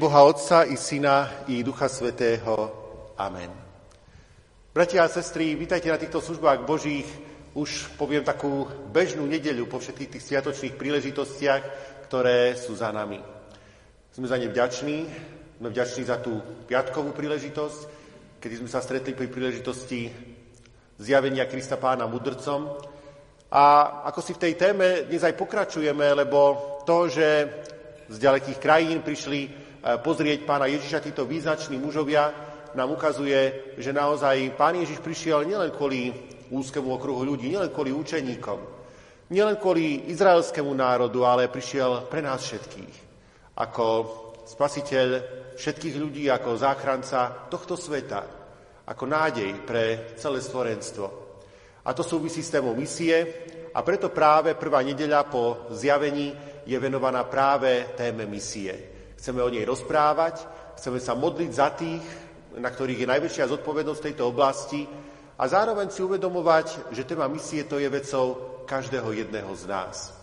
Boha Otca i Syna i Ducha Svetého. Amen. Bratia a sestry, vítajte na týchto službách Božích. Už poviem takú bežnú nedeľu po všetkých tých sviatočných príležitostiach, ktoré sú za nami. Sme za ne vďační. Sme vďační za tú piatkovú príležitosť, kedy sme sa stretli pri príležitosti zjavenia Krista pána mudrcom. A ako si v tej téme dnes aj pokračujeme, lebo to, že z ďalekých krajín prišli pozrieť pána Ježiša, títo význační mužovia, nám ukazuje, že naozaj pán Ježiš prišiel nielen kvôli úzkému okruhu ľudí, nielen kvôli učeníkom, nielen kvôli izraelskému národu, ale prišiel pre nás všetkých. Ako spasiteľ všetkých ľudí, ako záchranca tohto sveta, ako nádej pre celé stvorenstvo. A to súvisí s témou misie a preto práve prvá nedeľa po zjavení je venovaná práve téme misie. Chceme o nej rozprávať, chceme sa modliť za tých, na ktorých je najväčšia zodpovednosť v tejto oblasti a zároveň si uvedomovať, že téma misie to je vecou každého jedného z nás.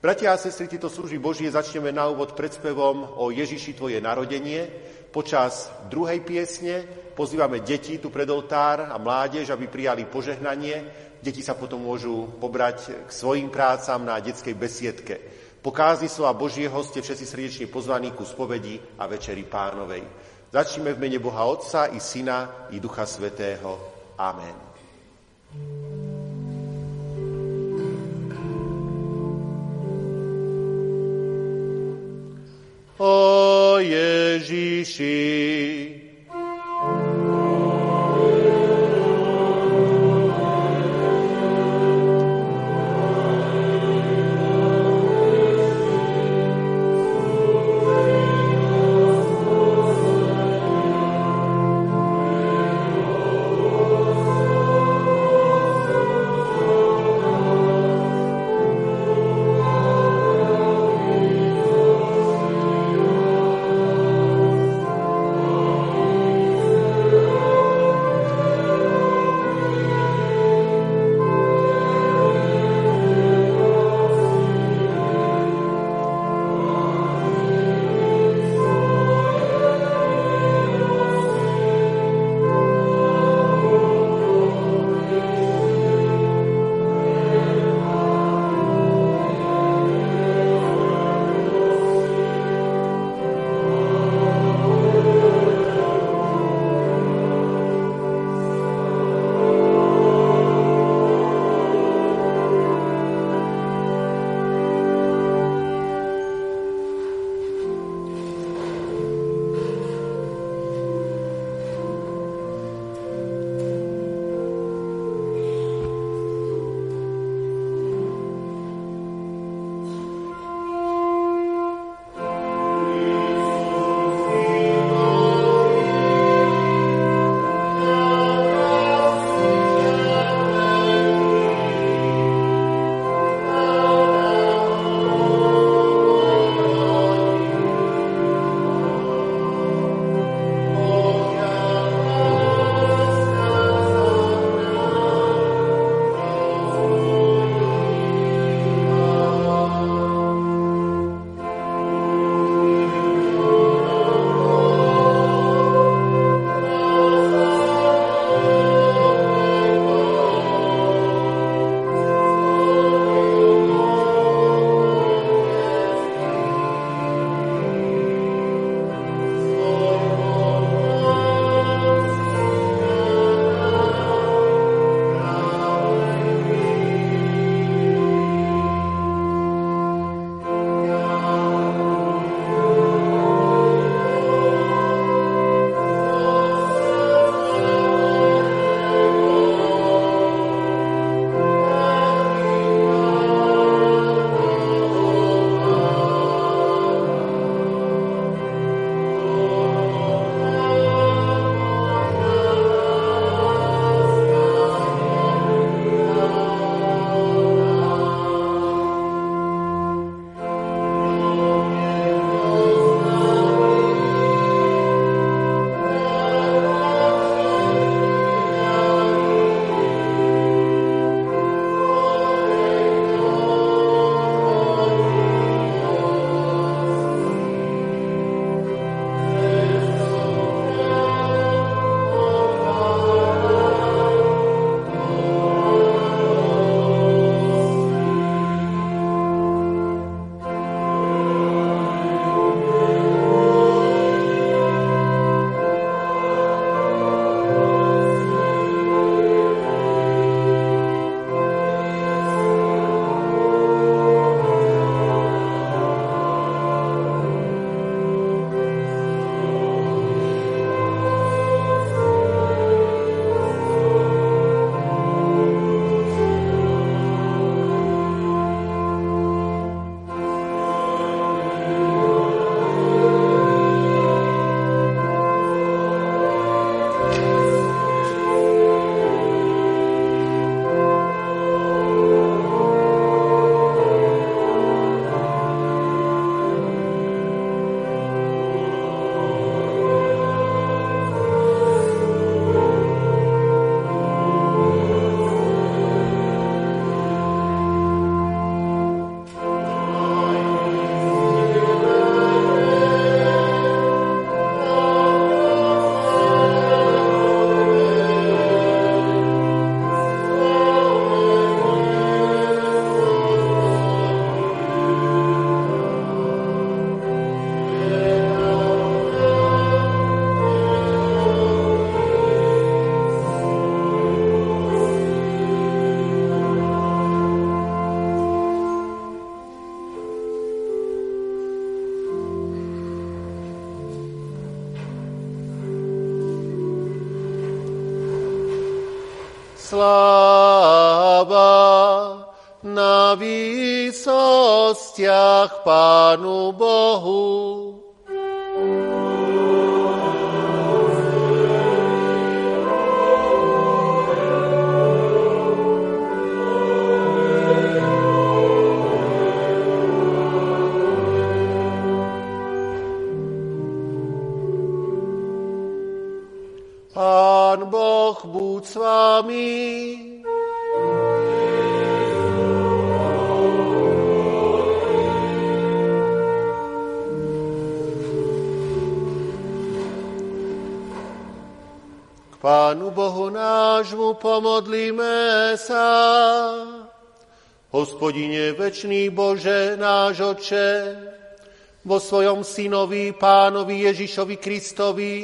Bratia a sestry, tieto služby Božie začneme na úvod predspevom o Ježiši Tvoje narodenie. Počas druhej piesne pozývame deti tu pred oltár a mládež, aby prijali požehnanie. Deti sa potom môžu pobrať k svojim prácam na detskej besiedke. Po kázni slova Božieho ste všetci srdečne pozvaní ku spovedi a večeri pánovej. Začneme v mene Boha Otca i Syna i Ducha Svetého. Amen. O Ježiši, Sláva na výsostiach Pánu Bohu. S vami. K Pánu Bohu nášmu pomodlíme sa. Hospodine, večný Bože, náš Oče, vo svojom synovi, pánovi Ježišovi Kristovi,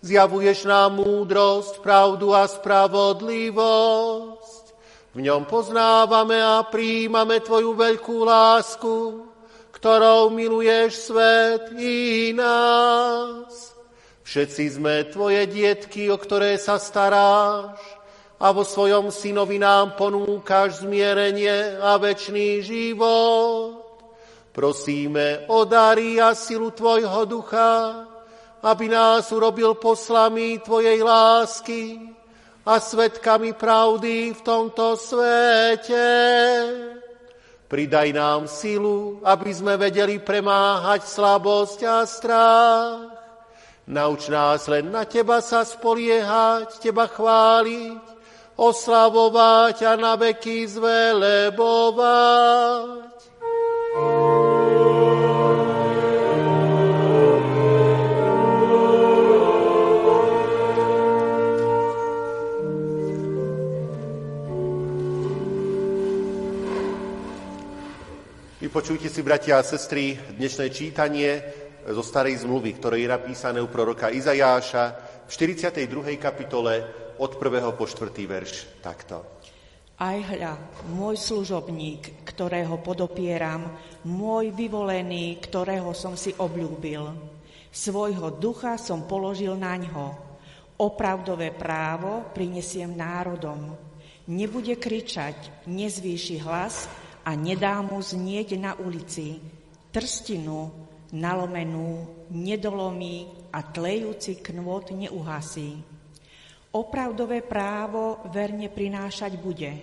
Zjavuješ nám múdrosť, pravdu a spravodlivosť. V ňom poznávame a príjmame Tvoju veľkú lásku, ktorou miluješ svet i nás. Všetci sme Tvoje dietky, o ktoré sa staráš a vo svojom synovi nám ponúkaš zmierenie a večný život. Prosíme o dary a silu Tvojho ducha, aby nás urobil poslami Tvojej lásky a svetkami pravdy v tomto svete. Pridaj nám silu, aby sme vedeli premáhať slabosť a strach. Nauč nás len na Teba sa spoliehať, Teba chváliť, oslavovať a na veky zvelebovať. Vypočujte si, bratia a sestry, dnešné čítanie zo starej zmluvy, ktoré je napísané u proroka Izajáša v 42. kapitole od 1. po 4. verš takto. Aj hľa, môj služobník, ktorého podopieram, môj vyvolený, ktorého som si obľúbil. Svojho ducha som položil na ňo. Opravdové právo prinesiem národom. Nebude kričať, nezvýši hlas, a nedá mu znieť na ulici trstinu nalomenú, nedolomí a tlejúci knôt neuhasí. Opravdové právo verne prinášať bude,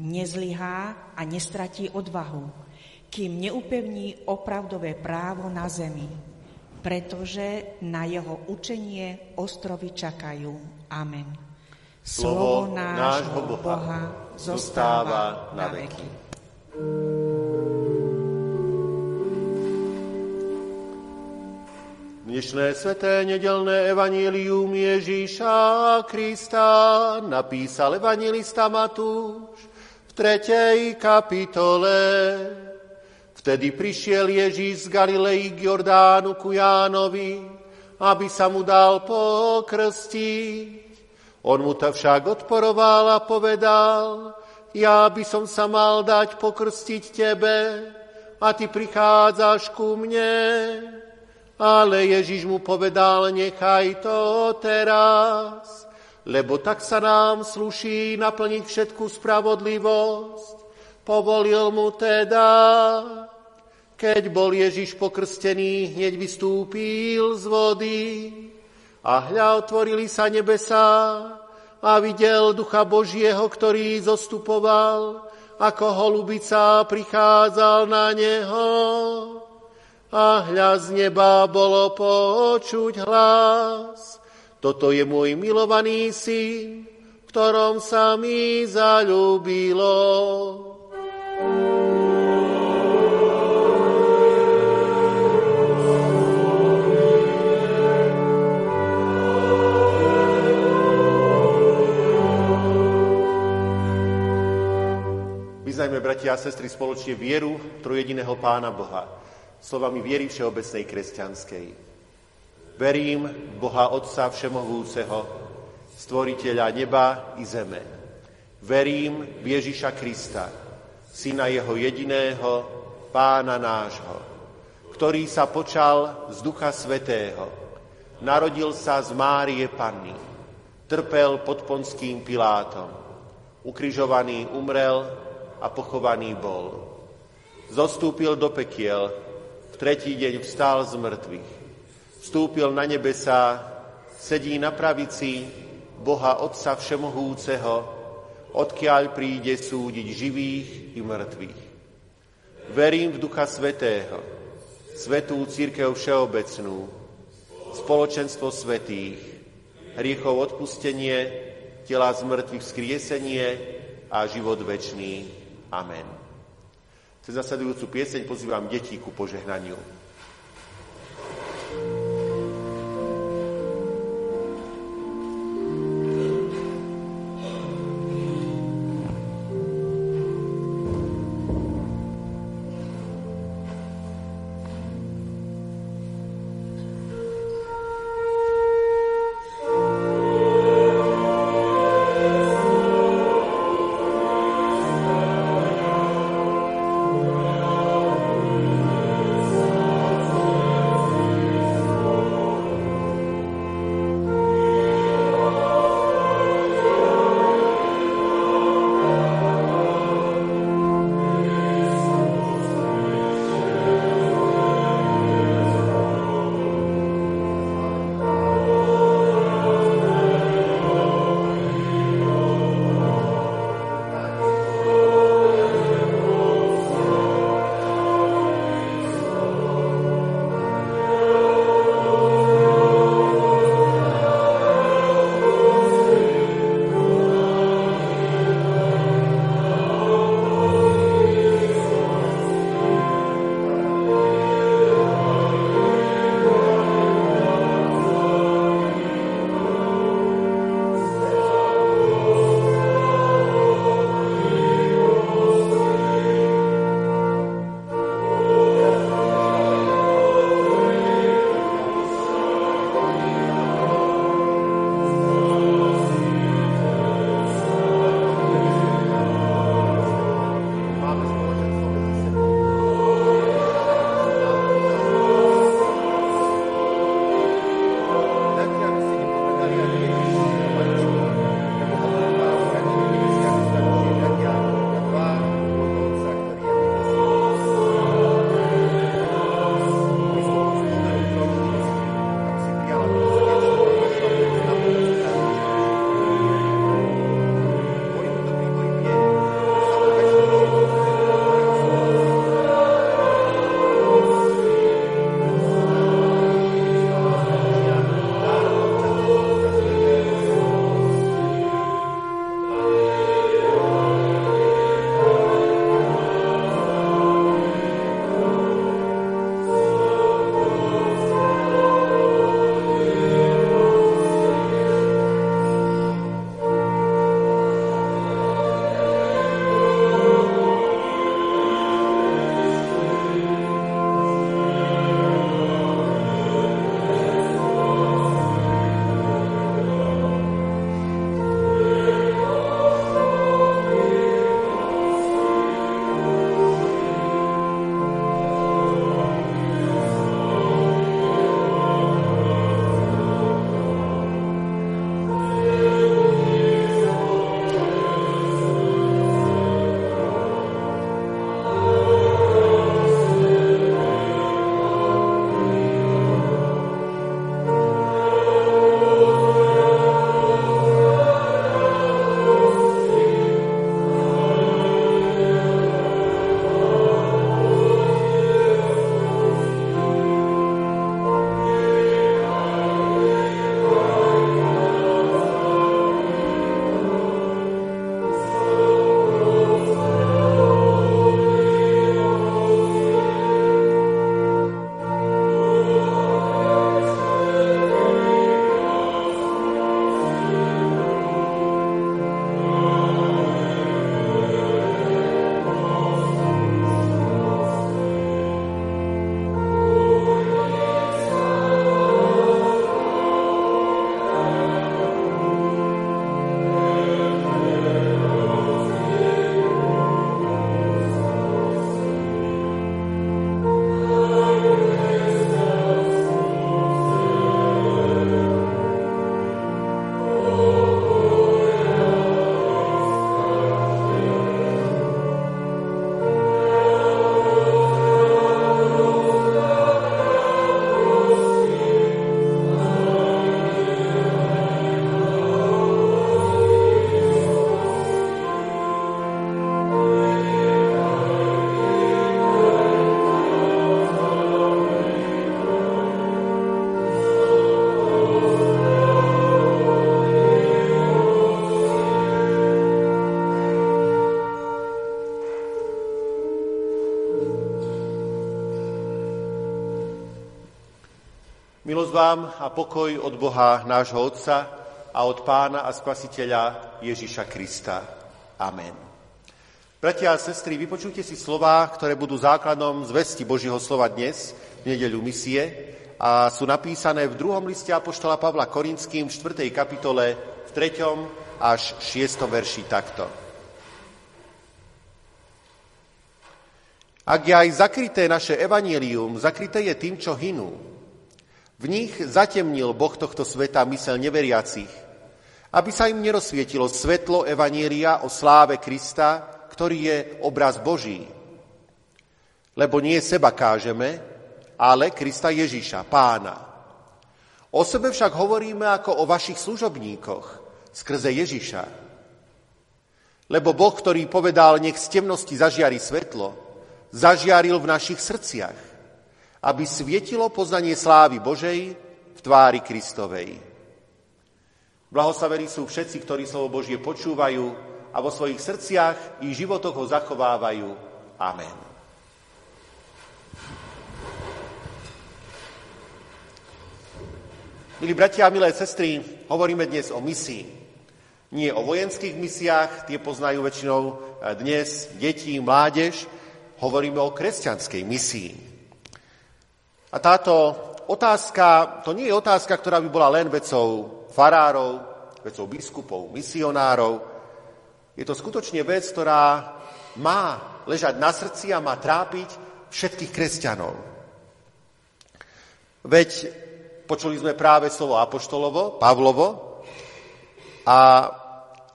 nezlyhá a nestratí odvahu, kým neupevní opravdové právo na zemi, pretože na jeho učenie ostrovy čakajú. Amen. Slovo nášho Boha zostáva na veky. Dnešné sveté nedelné evanílium Ježíša Krista napísal evangelista Matúš v tretej kapitole. Vtedy prišiel Ježíš z Galilei k Jordánu ku Jánovi, aby sa mu dal pokrstiť. On mu to však odporoval a povedal, ja by som sa mal dať pokrstiť tebe a ty prichádzaš ku mne. Ale Ježiš mu povedal, nechaj to teraz, lebo tak sa nám sluší naplniť všetku spravodlivosť. Povolil mu teda, keď bol Ježiš pokrstený, hneď vystúpil z vody a hľa otvorili sa nebesá a videl Ducha Božieho, ktorý zostupoval, ako holubica prichádzal na neho. A hľa z neba bolo počuť hlas. Toto je môj milovaný syn, ktorom sa mi zalúbilo. Vyznajme, bratia a sestry, spoločne vieru trojediného Pána Boha, slovami viery všeobecnej kresťanskej. Verím Boha Otca Všemohúceho, stvoriteľa neba i zeme. Verím v Ježiša Krista, syna jeho jediného, pána nášho, ktorý sa počal z Ducha Svetého, narodil sa z Márie Panny, trpel pod Ponským Pilátom, Ukrižovaný umrel a pochovaný bol. Zostúpil do pekiel, v tretí deň vstal z mŕtvych. Vstúpil na nebesá, sedí na pravici Boha Otca Všemohúceho, odkiaľ príde súdiť živých i mŕtvych. Verím v Ducha Svetého, Svetú Církev Všeobecnú, spoločenstvo svetých, hriechov odpustenie, tela z mŕtvych skriesenie a život večný. Amen. Cez nasledujúcu pieseň pozývam detí ku požehnaniu. Vám a pokoj od Boha nášho Otca a od Pána a Spasiteľa Ježiša Krista. Amen. Bratia a sestry, vypočujte si slova, ktoré budú základom zvesti Božieho slova dnes, v nedeľu misie, a sú napísané v druhom liste Apoštola Pavla Korinským v 4. kapitole v 3. až 6. verši takto. Ak je aj zakryté naše evanílium, zakryté je tým, čo hinú, v nich zatemnil Boh tohto sveta mysel neveriacich, aby sa im nerozsvietilo svetlo Evanielia o sláve Krista, ktorý je obraz Boží. Lebo nie seba kážeme, ale Krista Ježíša, pána. O sebe však hovoríme ako o vašich služobníkoch, skrze Ježíša. Lebo Boh, ktorý povedal, nech z temnosti zažiari svetlo, zažiaril v našich srdciach aby svietilo poznanie slávy Božej v tvári Kristovej. Blahoslavení sú všetci, ktorí slovo Božie počúvajú a vo svojich srdciach i životoch ho zachovávajú. Amen. Milí bratia a milé sestry, hovoríme dnes o misii. Nie o vojenských misiách, tie poznajú väčšinou dnes deti, mládež. Hovoríme o kresťanskej misii. A táto otázka, to nie je otázka, ktorá by bola len vecou farárov, vecou biskupov, misionárov. Je to skutočne vec, ktorá má ležať na srdci a má trápiť všetkých kresťanov. Veď počuli sme práve slovo apoštolovo, Pavlovo a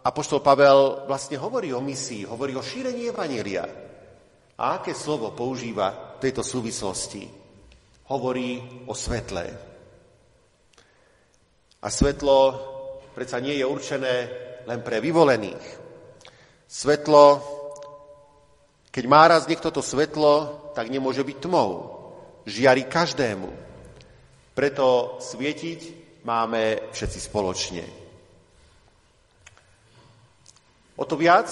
apoštol Pavel vlastne hovorí o misii, hovorí o šírení Evanília. A aké slovo používa v tejto súvislosti? Hovorí o svetle. A svetlo predsa nie je určené len pre vyvolených. Svetlo, keď má raz niekto to svetlo, tak nemôže byť tmou. Žiari každému. Preto svietiť máme všetci spoločne. O to viac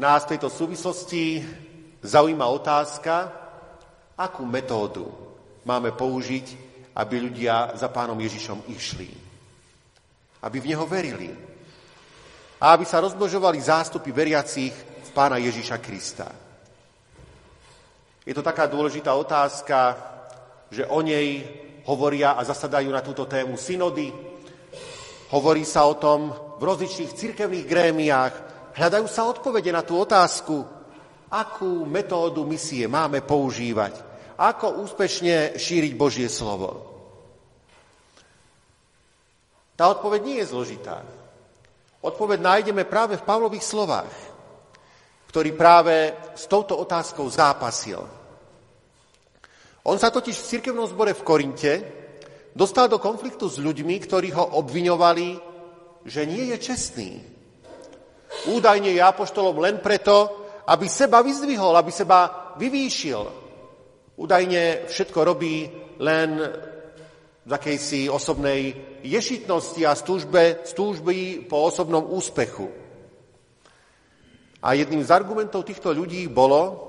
nás v tejto súvislosti zaujíma otázka, akú metódu máme použiť, aby ľudia za pánom Ježišom išli. Aby v Neho verili. A aby sa rozmnožovali zástupy veriacich v pána Ježiša Krista. Je to taká dôležitá otázka, že o nej hovoria a zasadajú na túto tému synody. Hovorí sa o tom v rozličných cirkevných grémiách. Hľadajú sa odpovede na tú otázku, akú metódu misie máme používať ako úspešne šíriť Božie slovo? Tá odpoveď nie je zložitá. Odpoveď nájdeme práve v Pavlových slovách, ktorý práve s touto otázkou zápasil. On sa totiž v cirkevnom zbore v Korinte dostal do konfliktu s ľuďmi, ktorí ho obviňovali, že nie je čestný. Údajne je apoštolom len preto, aby seba vyzdvihol, aby seba vyvýšil, Údajne všetko robí len z akejsi osobnej ješitnosti a stúžbe, stúžby po osobnom úspechu. A jedným z argumentov týchto ľudí bolo,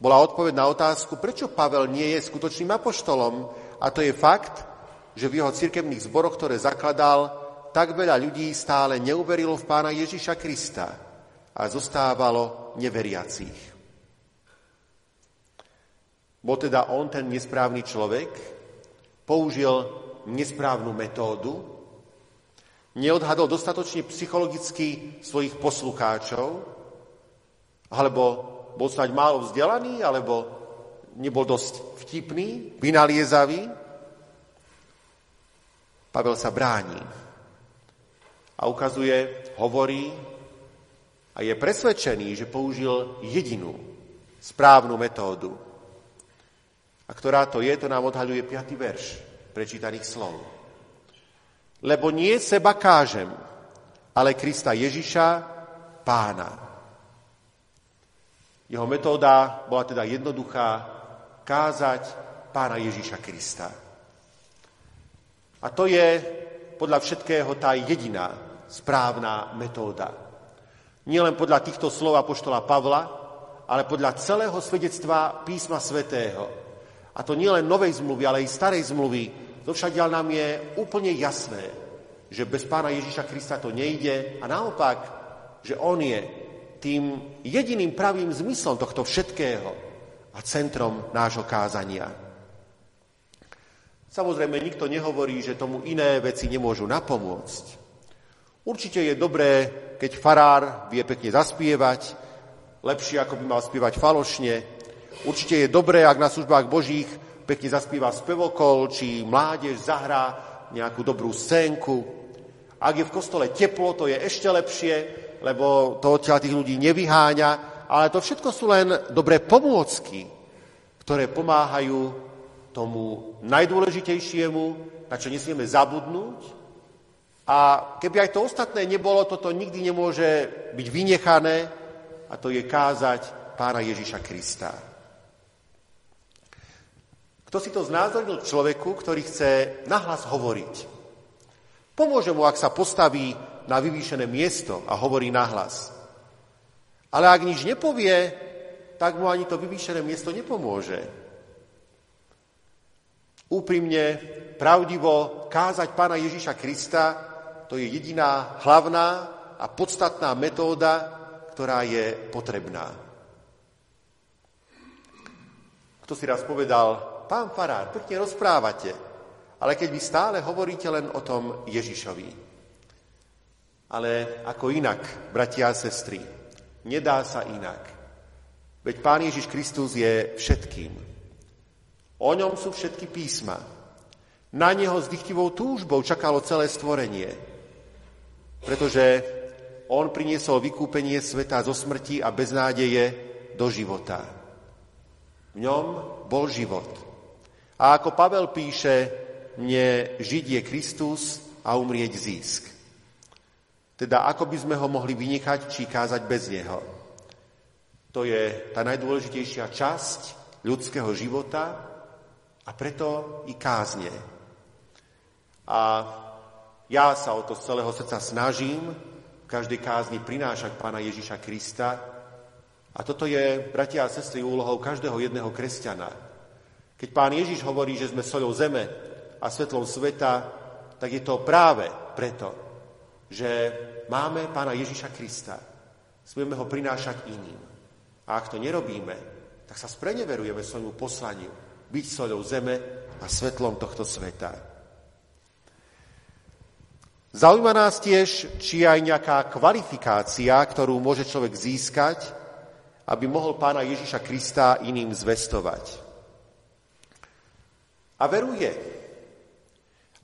bola odpoveď na otázku, prečo Pavel nie je skutočným apoštolom. A to je fakt, že v jeho cirkevných zboroch, ktoré zakladal, tak veľa ľudí stále neuverilo v pána Ježiša Krista a zostávalo neveriacich. Bol teda on ten nesprávny človek, použil nesprávnu metódu, neodhadol dostatočne psychologicky svojich poslucháčov, alebo bol snáď málo vzdelaný, alebo nebol dosť vtipný, vynaliezavý. Pavel sa bráni a ukazuje, hovorí a je presvedčený, že použil jedinú správnu metódu a ktorá to je, to nám odhaľuje 5. verš prečítaných slov. Lebo nie seba kážem, ale Krista Ježiša, pána. Jeho metóda bola teda jednoduchá, kázať pána Ježiša Krista. A to je podľa všetkého tá jediná správna metóda. Nielen podľa týchto slov apoštola Pavla, ale podľa celého svedectva písma svätého, a to nie len novej zmluvy, ale aj starej zmluvy, všadiaľ nám je úplne jasné, že bez pána Ježiša Krista to nejde a naopak, že on je tým jediným pravým zmyslom tohto všetkého a centrom nášho kázania. Samozrejme, nikto nehovorí, že tomu iné veci nemôžu napomôcť. Určite je dobré, keď farár vie pekne zaspievať, lepšie ako by mal spievať falošne. Určite je dobré, ak na službách Božích pekne zaspíva spevokol, či mládež zahrá nejakú dobrú scénku. Ak je v kostole teplo, to je ešte lepšie, lebo to odtiaľ tých ľudí nevyháňa, ale to všetko sú len dobré pomôcky, ktoré pomáhajú tomu najdôležitejšiemu, na čo nesmieme zabudnúť. A keby aj to ostatné nebolo, toto nikdy nemôže byť vynechané, a to je kázať pána Ježiša Krista. Kto si to znázornil človeku, ktorý chce nahlas hovoriť? Pomôže mu, ak sa postaví na vyvýšené miesto a hovorí nahlas. Ale ak nič nepovie, tak mu ani to vyvýšené miesto nepomôže. Úprimne, pravdivo kázať pána Ježiša Krista, to je jediná hlavná a podstatná metóda, ktorá je potrebná. Kto si raz povedal, pán Farár, pekne rozprávate, ale keď vy stále hovoríte len o tom Ježišovi. Ale ako inak, bratia a sestry, nedá sa inak. Veď Pán Ježiš Kristus je všetkým. O ňom sú všetky písma. Na neho s dychtivou túžbou čakalo celé stvorenie. Pretože on priniesol vykúpenie sveta zo smrti a beznádeje do života. V ňom bol život. A ako Pavel píše, mne žiť je Kristus a umrieť získ. Teda ako by sme ho mohli vynechať či kázať bez neho. To je tá najdôležitejšia časť ľudského života a preto i kázne. A ja sa o to z celého srdca snažím, každej kázni prinášať pána Ježiša Krista. A toto je, bratia a sestry, úlohou každého jedného kresťana. Keď pán Ježiš hovorí, že sme soľou zeme a svetlom sveta, tak je to práve preto, že máme pána Ježiša Krista. Smieme ho prinášať iným. A ak to nerobíme, tak sa spreneverujeme svojmu poslaniu byť soľou zeme a svetlom tohto sveta. Zaujíma nás tiež, či aj nejaká kvalifikácia, ktorú môže človek získať, aby mohol pána Ježiša Krista iným zvestovať. A veruje.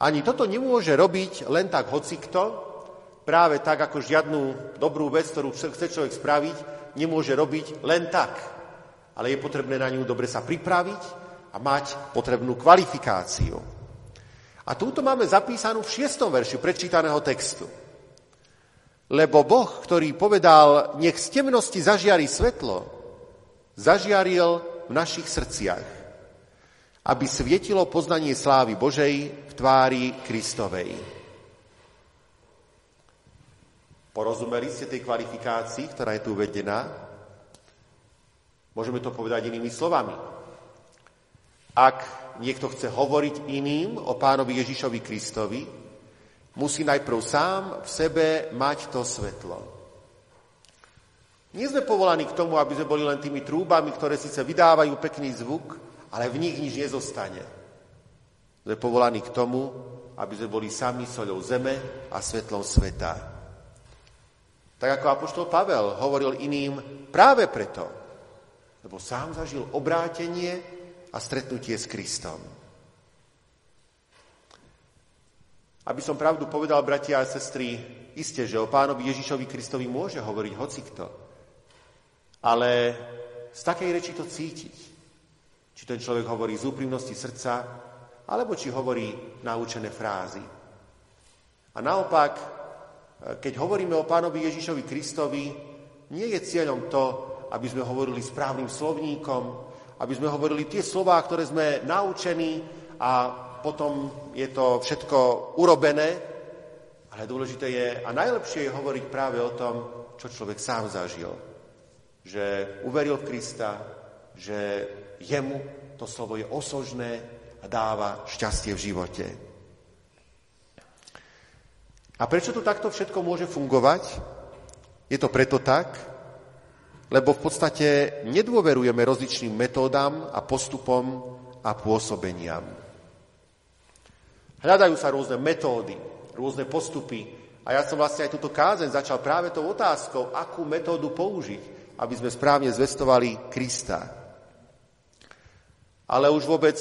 Ani toto nemôže robiť len tak hocikto, práve tak, ako žiadnu dobrú vec, ktorú chce človek spraviť, nemôže robiť len tak. Ale je potrebné na ňu dobre sa pripraviť a mať potrebnú kvalifikáciu. A túto máme zapísanú v šiestom verši predčítaného textu. Lebo Boh, ktorý povedal, nech z temnosti zažiari svetlo, zažiaril v našich srdciach, aby svietilo poznanie slávy Božej v tvári Kristovej. Porozumeli ste tej kvalifikácii, ktorá je tu uvedená? Môžeme to povedať inými slovami. Ak niekto chce hovoriť iným o pánovi Ježišovi Kristovi, musí najprv sám v sebe mať to svetlo. Nie sme povolaní k tomu, aby sme boli len tými trúbami, ktoré síce vydávajú pekný zvuk, ale v nich nič nezostane. Sme povolaní k tomu, aby sme boli sami soľou zeme a svetlom sveta. Tak ako apoštol Pavel hovoril iným práve preto, lebo sám zažil obrátenie a stretnutie s Kristom. Aby som pravdu povedal, bratia a sestry, isté, že o pánovi Ježišovi Kristovi môže hovoriť hocikto, ale z takej reči to cítiť. Či ten človek hovorí z úprimnosti srdca, alebo či hovorí naučené frázy. A naopak, keď hovoríme o pánovi Ježišovi Kristovi, nie je cieľom to, aby sme hovorili správnym slovníkom, aby sme hovorili tie slová, ktoré sme naučení a potom je to všetko urobené, ale dôležité je a najlepšie je hovoriť práve o tom, čo človek sám zažil. Že uveril v Krista, že jemu to slovo je osožné a dáva šťastie v živote. A prečo to takto všetko môže fungovať? Je to preto tak, lebo v podstate nedôverujeme rozličným metódam a postupom a pôsobeniam. Hľadajú sa rôzne metódy, rôzne postupy a ja som vlastne aj túto kázeň začal práve tou otázkou, akú metódu použiť, aby sme správne zvestovali Krista. Ale už vôbec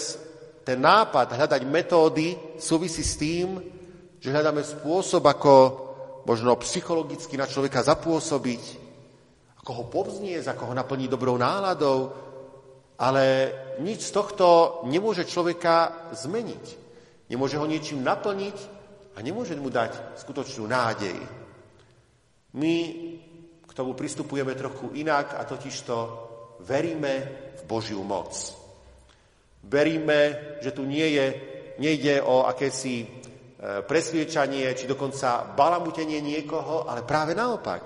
ten nápad hľadať metódy súvisí s tým, že hľadáme spôsob, ako možno psychologicky na človeka zapôsobiť, ako ho povzniesť, ako ho naplniť dobrou náladou, ale nič z tohto nemôže človeka zmeniť. Nemôže ho niečím naplniť a nemôže mu dať skutočnú nádej. My k tomu pristupujeme trochu inak a totižto veríme v Božiu moc. Veríme, že tu nie je, nejde o akési e, presviečanie, či dokonca balamutenie niekoho, ale práve naopak,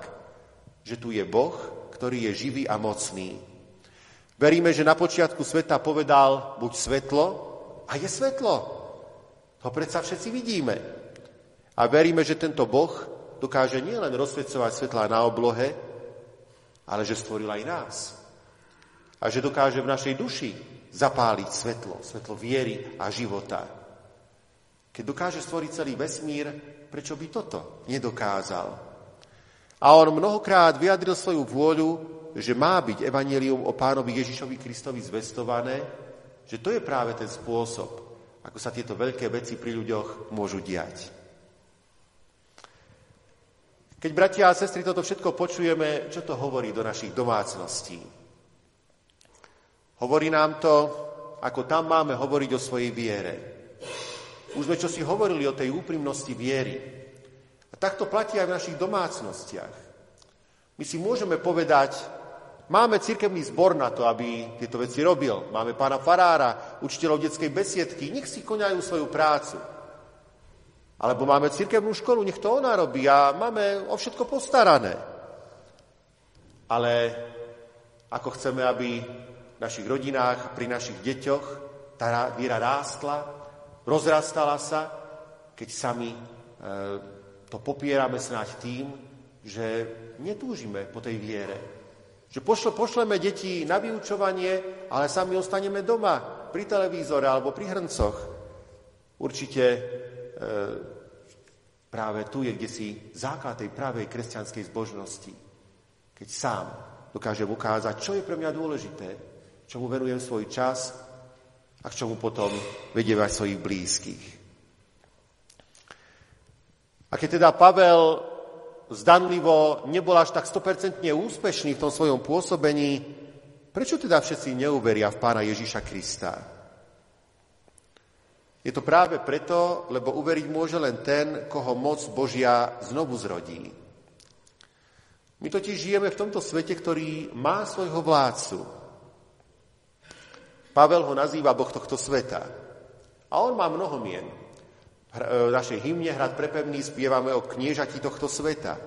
že tu je Boh, ktorý je živý a mocný. Veríme, že na počiatku sveta povedal buď svetlo a je svetlo. To predsa všetci vidíme. A veríme, že tento Boh dokáže nielen rozsvecovať svetlá na oblohe, ale že stvoril aj nás. A že dokáže v našej duši zapáliť svetlo, svetlo viery a života. Keď dokáže stvoriť celý vesmír, prečo by toto nedokázal? A on mnohokrát vyjadril svoju vôľu, že má byť evanelium o pánovi Ježišovi Kristovi zvestované, že to je práve ten spôsob, ako sa tieto veľké veci pri ľuďoch môžu diať. Keď, bratia a sestry, toto všetko počujeme, čo to hovorí do našich domácností? Hovorí nám to, ako tam máme hovoriť o svojej viere. Už sme čo si hovorili o tej úprimnosti viery. A takto platí aj v našich domácnostiach. My si môžeme povedať, máme cirkevný zbor na to, aby tieto veci robil. Máme pána farára, učiteľov detskej besiedky, nech si koňajú svoju prácu. Alebo máme cirkevnú školu, nech to ona robí a máme o všetko postarané. Ale ako chceme, aby v našich rodinách, pri našich deťoch tá viera rástla, rozrastala sa, keď sami e, to popierame snáď tým, že netúžime po tej viere. Že pošle, pošleme deti na vyučovanie, ale sami ostaneme doma, pri televízore alebo pri hrncoch. Určite e, práve tu je kde si základ tej pravej kresťanskej zbožnosti. Keď sám dokážem ukázať, čo je pre mňa dôležité, čomu venujem svoj čas a k čomu potom vediem aj svojich blízkych. A keď teda Pavel zdanlivo nebol až tak 100% úspešný v tom svojom pôsobení, prečo teda všetci neuveria v pána Ježíša Krista? Je to práve preto, lebo uveriť môže len ten, koho moc Božia znovu zrodí. My totiž žijeme v tomto svete, ktorý má svojho vládcu, Pavel ho nazýva Boh tohto sveta. A on má mnoho mien. V našej hymne Hrad prepevný spievame o kniežati tohto sveta.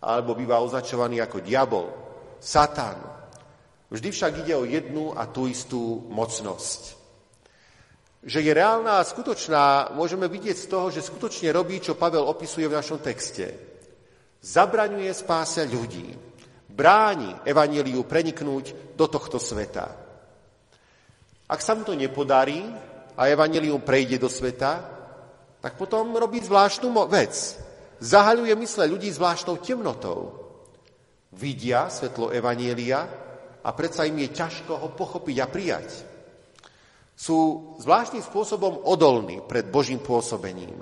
Alebo býva označovaný ako diabol, satan. Vždy však ide o jednu a tú istú mocnosť. Že je reálna a skutočná, môžeme vidieť z toho, že skutočne robí, čo Pavel opisuje v našom texte. Zabraňuje spáse ľudí, bráni evaníliu preniknúť do tohto sveta. Ak sa mu to nepodarí a evanelium prejde do sveta, tak potom robí zvláštnu vec. Zahaľuje mysle ľudí zvláštnou temnotou. Vidia svetlo evanielia a predsa im je ťažko ho pochopiť a prijať. Sú zvláštnym spôsobom odolní pred Božím pôsobením.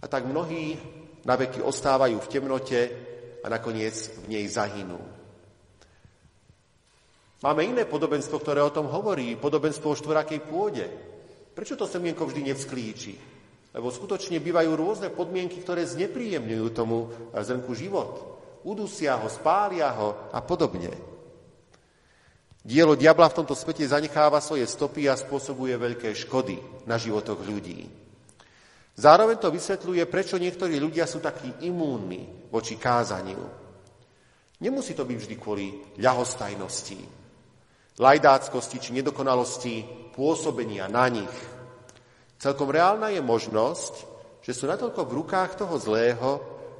A tak mnohí na veky ostávajú v temnote a nakoniec v nej zahynú. Máme iné podobenstvo, ktoré o tom hovorí, podobenstvo o štvorakej pôde. Prečo to semienko vždy nevsklíči? Lebo skutočne bývajú rôzne podmienky, ktoré znepríjemňujú tomu zrnku život. Udusia ho, spália ho a podobne. Dielo diabla v tomto svete zanecháva svoje stopy a spôsobuje veľké škody na životoch ľudí. Zároveň to vysvetľuje, prečo niektorí ľudia sú takí imúnni voči kázaniu. Nemusí to byť vždy kvôli ľahostajnosti, lajdáckosti či nedokonalosti pôsobenia na nich. Celkom reálna je možnosť, že sú natoľko v rukách toho zlého,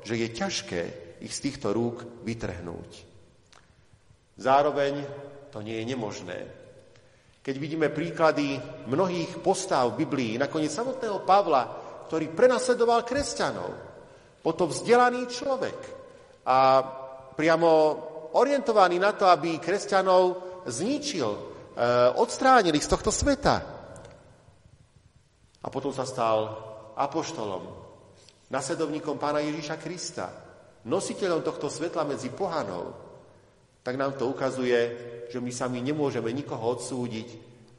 že je ťažké ich z týchto rúk vytrhnúť. Zároveň to nie je nemožné. Keď vidíme príklady mnohých postáv v Biblii, nakoniec samotného Pavla, ktorý prenasledoval kresťanov, potom vzdelaný človek a priamo orientovaný na to, aby kresťanov zničil, e, odstránili z tohto sveta. A potom sa stal apoštolom, nasledovníkom pána Ježíša Krista, nositeľom tohto svetla medzi pohanou, tak nám to ukazuje, že my sami nemôžeme nikoho odsúdiť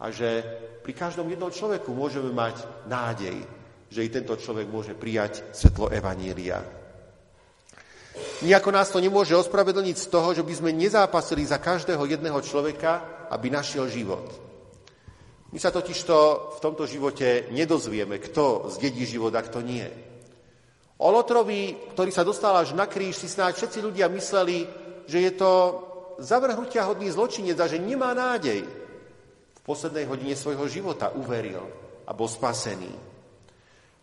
a že pri každom jednom človeku môžeme mať nádej, že i tento človek môže prijať svetlo Evanília. Nijako nás to nemôže ospravedlniť z toho, že by sme nezápasili za každého jedného človeka, aby našiel život. My sa totižto v tomto živote nedozvieme, kto zdedí život a kto nie. O Lotrovi, ktorý sa dostal až na kríž, si snáď všetci ľudia mysleli, že je to zavrhnutia hodný zločinec a že nemá nádej. V poslednej hodine svojho života uveril a bol spasený.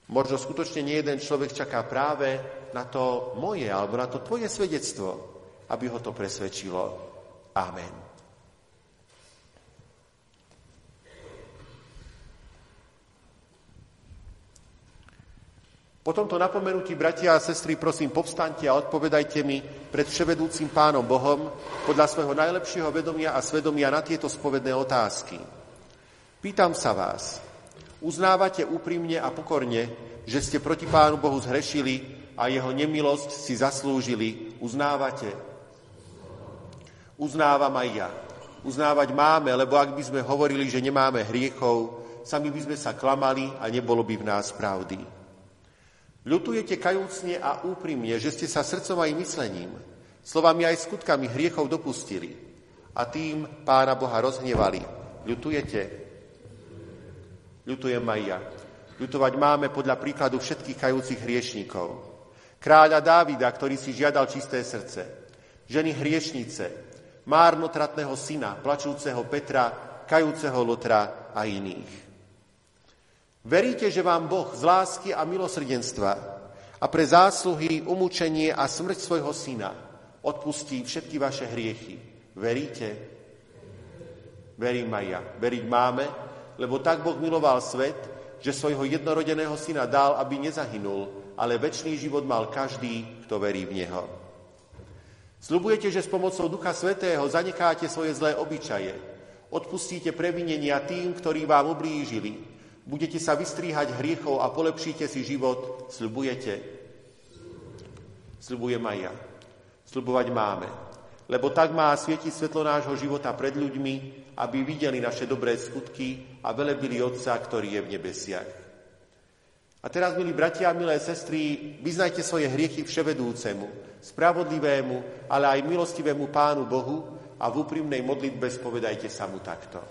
Možno skutočne nie jeden človek čaká práve na to moje alebo na to tvoje svedectvo, aby ho to presvedčilo. Amen. Po tomto napomenutí, bratia a sestry, prosím, povstaňte a odpovedajte mi pred vševedúcim pánom Bohom podľa svojho najlepšieho vedomia a svedomia na tieto spovedné otázky. Pýtam sa vás, uznávate úprimne a pokorne, že ste proti pánu Bohu zhrešili a jeho nemilosť si zaslúžili? Uznávate? Uznávam aj ja. Uznávať máme, lebo ak by sme hovorili, že nemáme hriechov, sami by sme sa klamali a nebolo by v nás pravdy. Ľutujete kajúcne a úprimne, že ste sa srdcom aj myslením, slovami aj skutkami hriechov dopustili a tým Pána Boha rozhnevali. Ľutujete? Ľutujem aj ja. Ľutovať máme podľa príkladu všetkých kajúcich hriešníkov. Kráľa Dávida, ktorý si žiadal čisté srdce. Ženy hriešnice, márnotratného syna, plačúceho Petra, kajúceho Lotra a iných. Veríte, že vám Boh z lásky a milosrdenstva a pre zásluhy, umúčenie a smrť svojho syna odpustí všetky vaše hriechy. Veríte? Verím aj ja. Veriť máme, lebo tak Boh miloval svet, že svojho jednorodeného syna dal, aby nezahynul, ale väčší život mal každý, kto verí v Neho. Sľubujete, že s pomocou Ducha Svetého zanecháte svoje zlé obyčaje, odpustíte previnenia tým, ktorí vám ublížili, Budete sa vystríhať hriechov a polepšíte si život, sľubujete? Sľubujem aj ja. Sľubovať máme. Lebo tak má svietiť svetlo nášho života pred ľuďmi, aby videli naše dobré skutky a velebili Otca, ktorý je v nebesiach. A teraz, milí bratia a milé sestry, vyznajte svoje hriechy vševedúcemu, spravodlivému, ale aj milostivému Pánu Bohu a v úprimnej modlitbe spovedajte sa mu takto.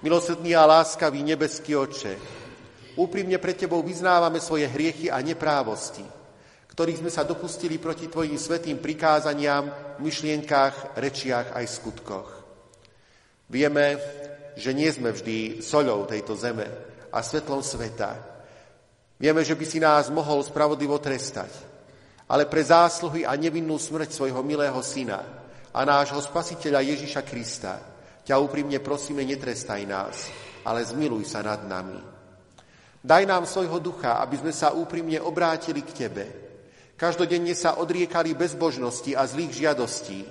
Milosrdný a láskavý nebeský oče, úprimne pred Tebou vyznávame svoje hriechy a neprávosti, ktorých sme sa dopustili proti Tvojim svetým prikázaniam v myšlienkách, rečiach aj skutkoch. Vieme, že nie sme vždy soľou tejto zeme a svetlom sveta. Vieme, že by si nás mohol spravodlivo trestať, ale pre zásluhy a nevinnú smrť svojho milého syna a nášho spasiteľa Ježiša Krista, ťa úprimne prosíme, netrestaj nás, ale zmiluj sa nad nami. Daj nám svojho ducha, aby sme sa úprimne obrátili k Tebe. Každodenne sa odriekali bezbožnosti a zlých žiadostí.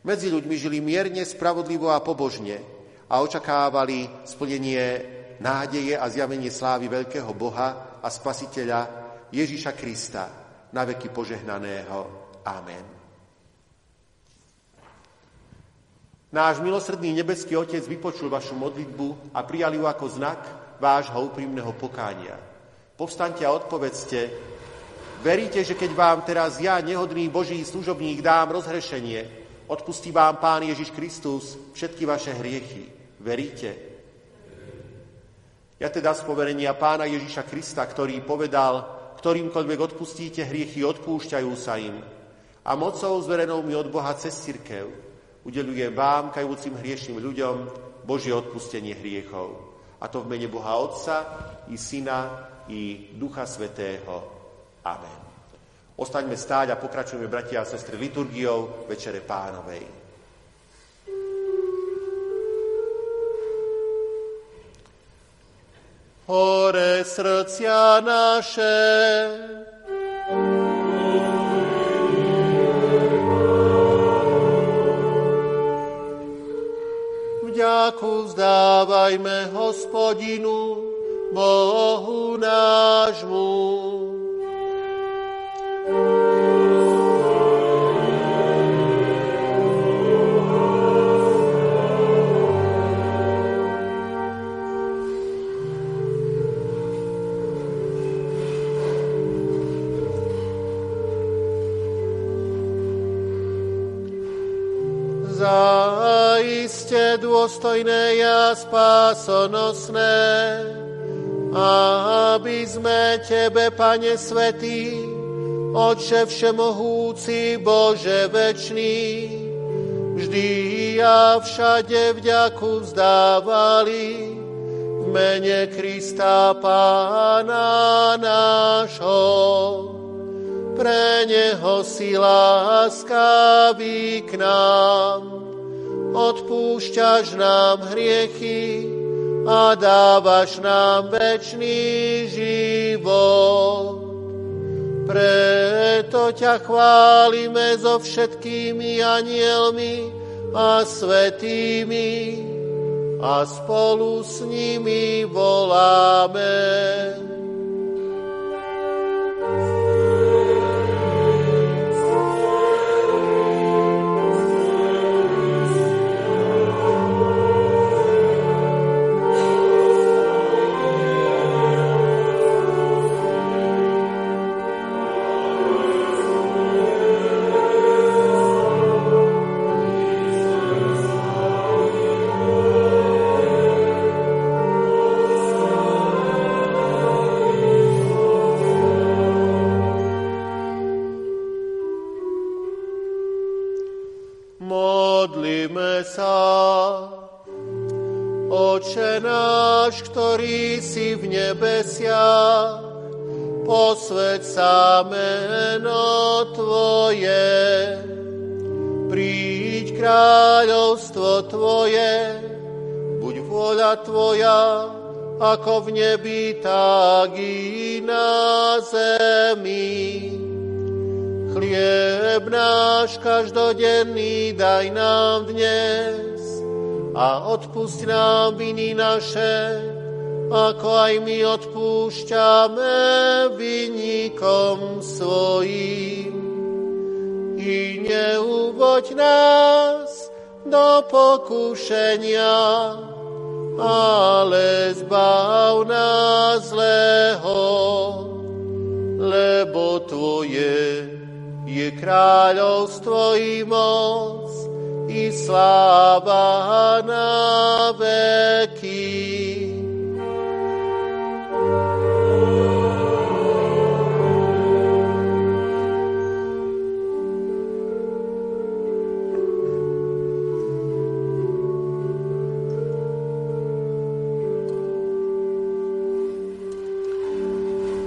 Medzi ľuďmi žili mierne, spravodlivo a pobožne a očakávali splnenie nádeje a zjavenie slávy veľkého Boha a Spasiteľa Ježiša Krista, na veky požehnaného. Amen. Náš milosrdný nebeský Otec vypočul vašu modlitbu a prijal ju ako znak vášho úprimného pokánia. Povstaňte a odpovedzte, veríte, že keď vám teraz ja, nehodný Boží služobník, dám rozhrešenie, odpustí vám Pán Ježiš Kristus všetky vaše hriechy. Veríte? Ja teda z poverenia Pána Ježiša Krista, ktorý povedal, ktorýmkoľvek odpustíte hriechy, odpúšťajú sa im. A mocou zverenou mi od Boha cez církev udeluje vám, kajúcim hriešným ľuďom, Božie odpustenie hriechov. A to v mene Boha Otca i Syna i Ducha Svetého. Amen. Ostaňme stáť a pokračujeme, bratia a sestry, liturgiou Večere Pánovej. Hore srdcia naše, Vďaku vzdávajme hospodinu, Bohu nášmu. Zaiste dôstojné a spásonosné, aby sme Tebe, Pane Svetý, Oče Všemohúci, Bože Večný, vždy a všade vďaku vzdávali v mene Krista Pána nášho. Pre Neho si láskavý k nám, odpúšťaš nám hriechy a dávaš nám večný život. Preto ťa chválime so všetkými anielmi a svetými a spolu s nimi voláme. Tvoje. Príď kráľovstvo Tvoje, buď vôľa Tvoja, ako v nebi, tak i na zemi. Chlieb náš každodenný daj nám dnes a odpust nám viny naše, ako aj my odpúšťame vynikom svojim. I neuvoď nás do pokušenia, ale zbav nás zlého, lebo Tvoje je kráľovstvo i moc i sláva na veky.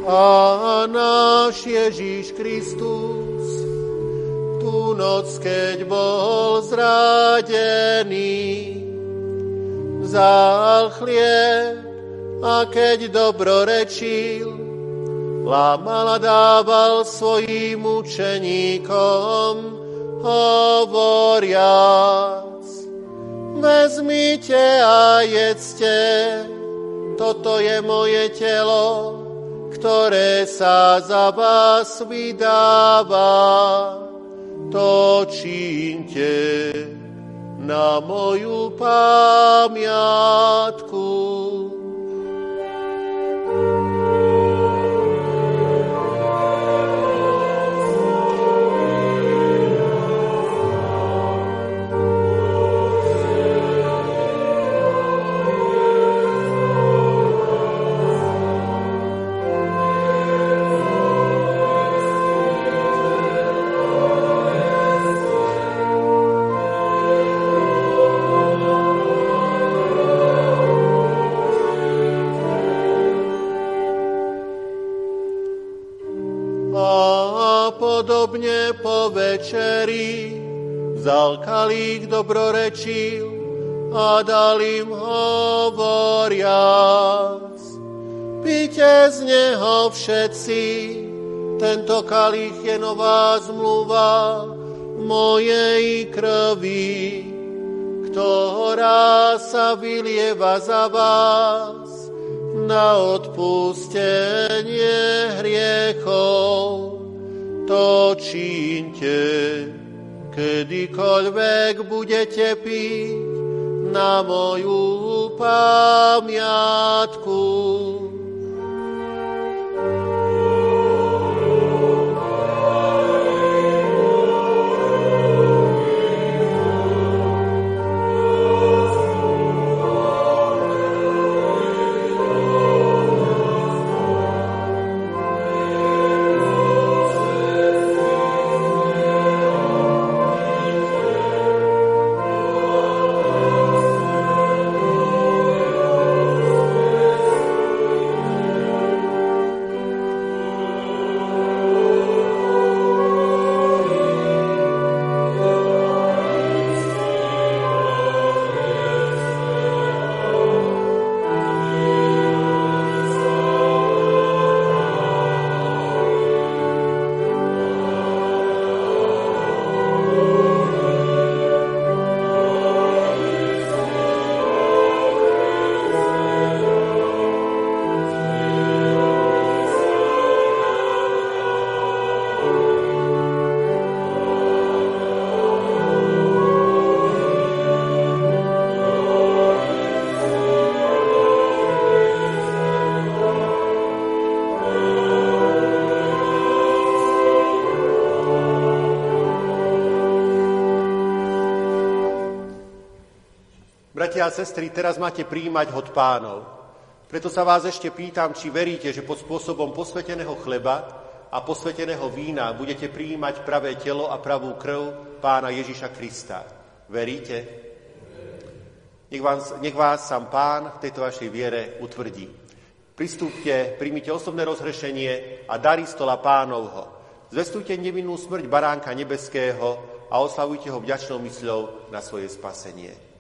A náš Ježíš Kristus tú noc, keď bol zradený, vzal chlieb a keď dobro rečil, lámal a dával svojim učeníkom, hovoriac, vezmite a jedzte, toto je moje telo, ktoré sa za vás vydáva, to čínte na moju pamiatku. Kalík dobrorečil a dal im hovoriac. Píte z neho všetci, tento kalich je nová zmluva mojej krvi, ktorá sa vylieva za vás na odpustenie hriechov. To čínte, kedykoľvek budete piť na moju pamiatku. Sestry, teraz máte príjmať hod pánov. Preto sa vás ešte pýtam, či veríte, že pod spôsobom posveteného chleba a posveteného vína budete príjmať pravé telo a pravú krv pána Ježiša Krista. Veríte? Nech vás, nech vás sám pán v tejto vašej viere utvrdí. Pristúpte, príjmite osobné rozhrešenie a darí stola pánovho. Zvestujte nevinnú smrť baránka nebeského a oslavujte ho vďačnou mysľou na svoje spasenie.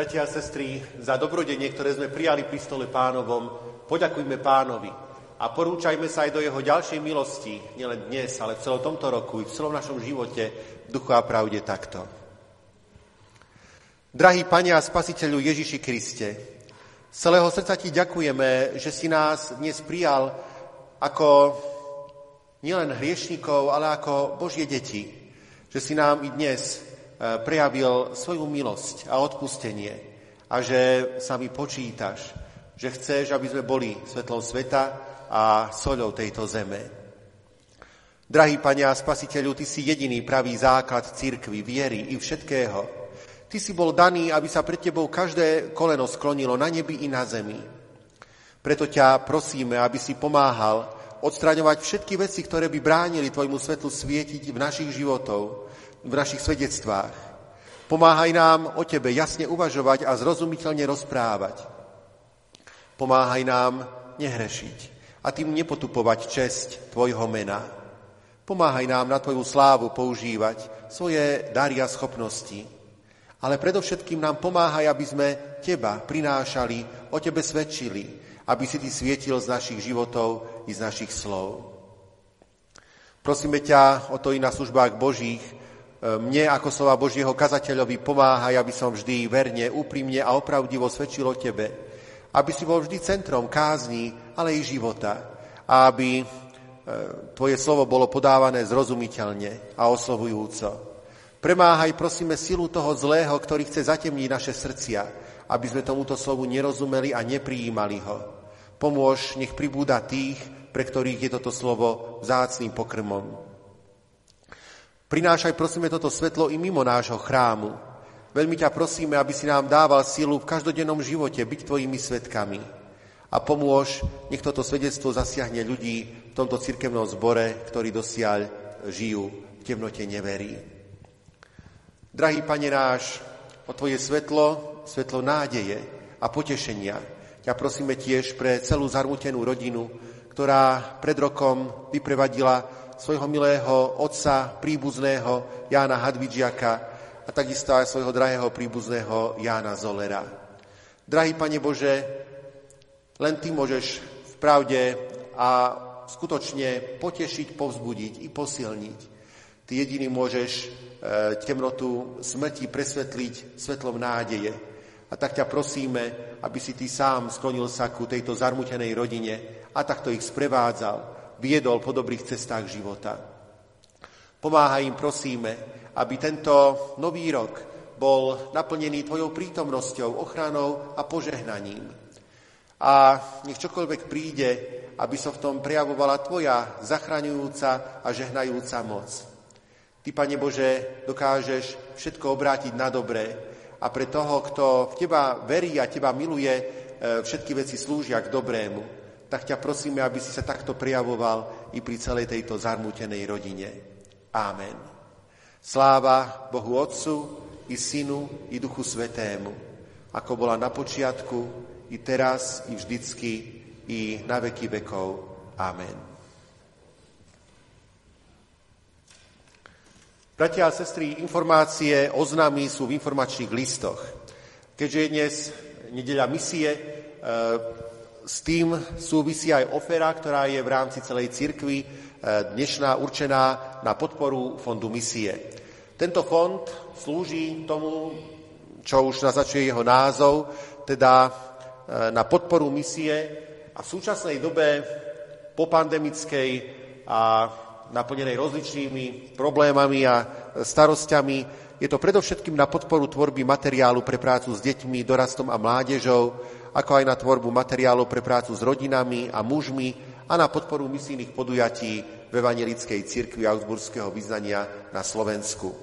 Bratia a sestry, za dobrodenie, ktoré sme prijali pri stole pánovom, poďakujme pánovi a porúčajme sa aj do jeho ďalšej milosti, nielen dnes, ale v celom tomto roku i v celom našom živote v duchu a pravde takto. Drahý Pane a Spasiteľu Ježiši Kriste, z celého srdca Ti ďakujeme, že si nás dnes prijal ako nielen hriešnikov, ale ako Božie deti, že si nám i dnes prejavil svoju milosť a odpustenie a že sa mi počítaš, že chceš, aby sme boli svetlom sveta a soľou tejto zeme. Drahý Pane a Spasiteľu, Ty si jediný pravý základ církvy, viery i všetkého. Ty si bol daný, aby sa pred Tebou každé koleno sklonilo na nebi i na zemi. Preto ťa prosíme, aby si pomáhal odstraňovať všetky veci, ktoré by bránili Tvojmu svetlu svietiť v našich životov, v našich svedectvách. Pomáhaj nám o Tebe jasne uvažovať a zrozumiteľne rozprávať. Pomáhaj nám nehrešiť a tým nepotupovať česť Tvojho mena. Pomáhaj nám na Tvoju slávu používať svoje dary a schopnosti. Ale predovšetkým nám pomáhaj, aby sme Teba prinášali, o Tebe svedčili, aby si Ty svietil z našich životov i z našich slov. Prosíme ťa o to i na službách Božích, mne ako slova Božieho kazateľovi pomáhaj, aby som vždy verne, úprimne a opravdivo svedčil o Tebe. Aby si bol vždy centrom kázni, ale i života. A aby e, Tvoje slovo bolo podávané zrozumiteľne a oslovujúco. Premáhaj, prosíme, silu toho zlého, ktorý chce zatemniť naše srdcia, aby sme tomuto slovu nerozumeli a neprijímali ho. Pomôž, nech pribúda tých, pre ktorých je toto slovo vzácným pokrmom. Prinášaj, prosíme, toto svetlo i mimo nášho chrámu. Veľmi ťa prosíme, aby si nám dával silu v každodennom živote byť tvojimi svetkami. A pomôž, nech toto svedectvo zasiahne ľudí v tomto cirkevnom zbore, ktorí dosiaľ žijú v temnote neverí. Drahý Pane náš, o Tvoje svetlo, svetlo nádeje a potešenia ťa prosíme tiež pre celú zarmutenú rodinu, ktorá pred rokom vyprevadila svojho milého otca príbuzného Jána Hadvidžiaka a takisto aj svojho drahého príbuzného Jána Zolera. Drahý Pane Bože, len Ty môžeš v pravde a skutočne potešiť, povzbudiť i posilniť. Ty jediný môžeš e, temnotu smrti presvetliť svetlom nádeje. A tak ťa prosíme, aby si Ty sám sklonil sa ku tejto zarmutenej rodine a takto ich sprevádzal viedol po dobrých cestách života. Pomáhaj im, prosíme, aby tento nový rok bol naplnený Tvojou prítomnosťou, ochranou a požehnaním. A nech čokoľvek príde, aby sa v tom prejavovala Tvoja zachraňujúca a žehnajúca moc. Ty, Pane Bože, dokážeš všetko obrátiť na dobré a pre toho, kto v Teba verí a Teba miluje, e, všetky veci slúžia k dobrému tak ťa prosíme, aby si sa takto prijavoval i pri celej tejto zarmútenej rodine. Amen. Sláva Bohu Otcu, i Synu, i Duchu Svetému, ako bola na počiatku, i teraz, i vždycky, i na veky vekov. Amen. Bratia a sestry, informácie, oznámy sú v informačných listoch. Keďže je dnes nedeľa misie, e, s tým súvisí aj ofera, ktorá je v rámci celej cirkvi e, dnešná určená na podporu fondu misie. Tento fond slúži tomu, čo už naznačuje jeho názov, teda e, na podporu misie a v súčasnej dobe popandemickej a naplnenej rozličnými problémami a starostiami je to predovšetkým na podporu tvorby materiálu pre prácu s deťmi, dorastom a mládežou, ako aj na tvorbu materiálov pre prácu s rodinami a mužmi a na podporu misijných podujatí v Evangelickej cirkvi Augsburského vyznania na Slovensku.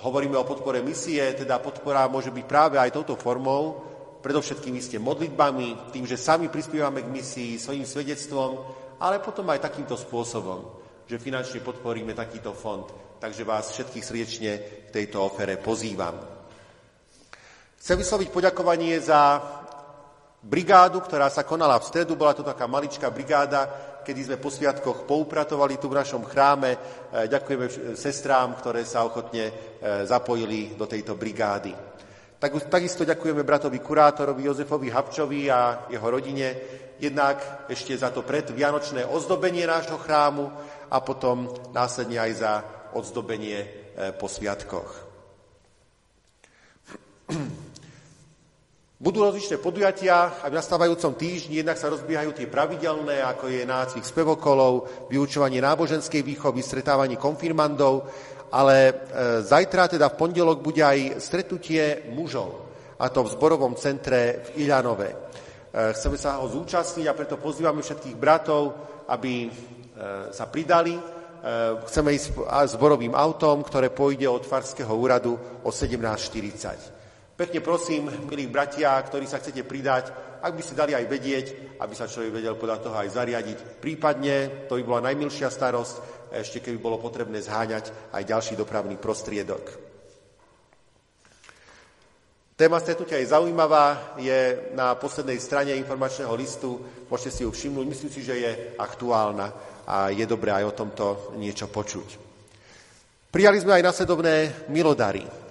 Hovoríme o podpore misie, teda podpora môže byť práve aj touto formou, predovšetkým iste modlitbami, tým, že sami prispievame k misii svojim svedectvom, ale potom aj takýmto spôsobom, že finančne podporíme takýto fond. Takže vás všetkých srdečne k tejto ofere pozývam. Chcem vysloviť poďakovanie za brigádu, ktorá sa konala v stredu. Bola to taká maličká brigáda, kedy sme po sviatkoch poupratovali tu v našom chráme. E, ďakujeme sestrám, ktoré sa ochotne e, zapojili do tejto brigády. Tak, takisto ďakujeme bratovi kurátorovi Jozefovi Habčovi a jeho rodine, jednak ešte za to predvianočné ozdobenie nášho chrámu a potom následne aj za ozdobenie e, po sviatkoch. Budú rozličné podujatia a v nastávajúcom týždni jednak sa rozbiehajú tie pravidelné, ako je nácvik spevokolov, vyučovanie náboženskej výchovy, stretávanie konfirmandov, ale e, zajtra, teda v pondelok, bude aj stretnutie mužov, a to v zborovom centre v Iľanove. E, chceme sa ho zúčastniť a preto pozývame všetkých bratov, aby e, sa pridali. Chceme ísť zborovým autom, ktoré pôjde od Farského úradu o 17.40. Pekne prosím, milí bratia, ktorí sa chcete pridať, ak by si dali aj vedieť, aby sa človek vedel podľa toho aj zariadiť. Prípadne, to by bola najmilšia starosť, ešte keby bolo potrebné zháňať aj ďalší dopravný prostriedok. Téma stretnutia je zaujímavá, je na poslednej strane informačného listu, môžete si ju všimnúť, myslím si, že je aktuálna a je dobré aj o tomto niečo počuť. Prijali sme aj nasledovné milodary.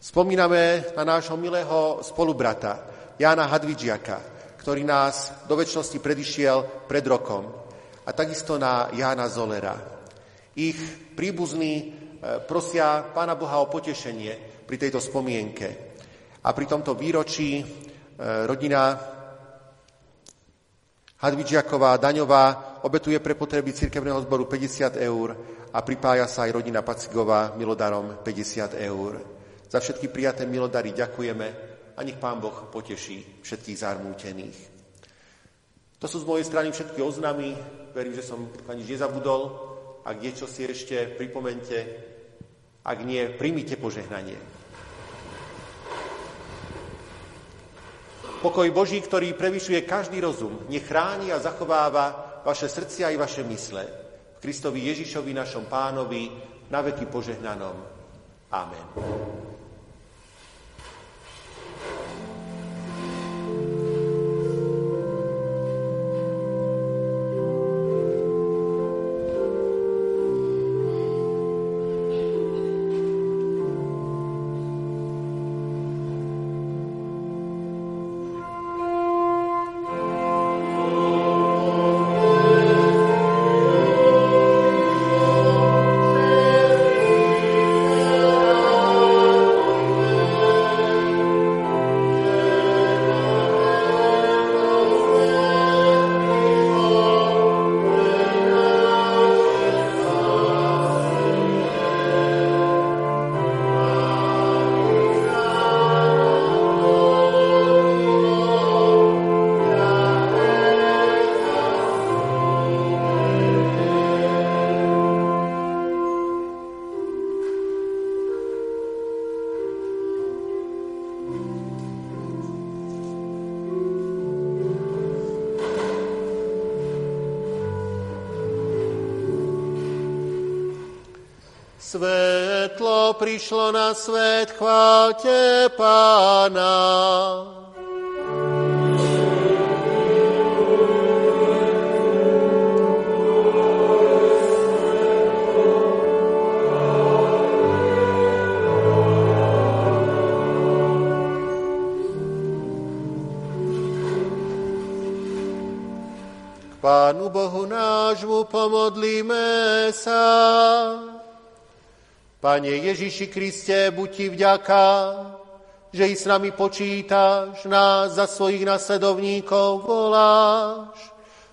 Spomíname na nášho milého spolubrata Jána Hadvidžiaka, ktorý nás do väčšnosti predišiel pred rokom. A takisto na Jána Zolera. Ich príbuzní e, prosia Pána Boha o potešenie pri tejto spomienke. A pri tomto výročí e, rodina Hadvidžiaková Daňová obetuje pre potreby cirkevného zboru 50 eur a pripája sa aj rodina Pacigová milodarom 50 eur. Za všetky prijaté milodary ďakujeme a nech Pán Boh poteší všetkých zarmútených. To sú z mojej strany všetky oznamy. Verím, že som nič nezabudol. Ak niečo si ešte pripomente, ak nie, príjmite požehnanie. Pokoj Boží, ktorý prevyšuje každý rozum, nech chráni a zachováva vaše srdcia i vaše mysle. V Kristovi Ježišovi, našom pánovi, na veky požehnanom. Amen. Prišlo na svet, chválte Pána. Pane Ježiši Kriste, buď ti vďaka, že i s nami počítaš, nás za svojich nasledovníkov voláš,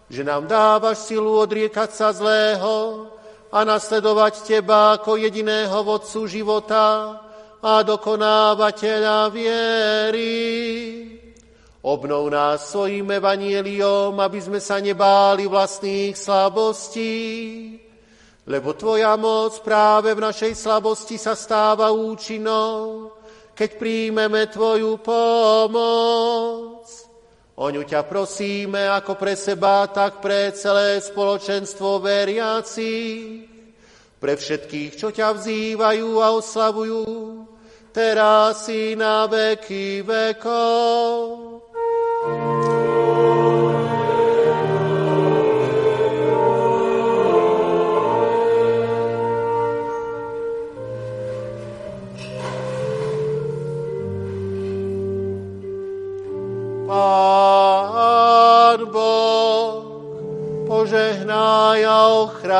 že nám dávaš silu odriekať sa zlého a nasledovať Teba ako jediného vodcu života a dokonávateľa viery. Obnov nás svojim evanieliom, aby sme sa nebáli vlastných slabostí, lebo Tvoja moc práve v našej slabosti sa stáva účinnou, keď príjmeme Tvoju pomoc. O ňu ťa prosíme ako pre seba, tak pre celé spoločenstvo veriaci, pre všetkých, čo ťa vzývajú a oslavujú, teraz i na veky vekov.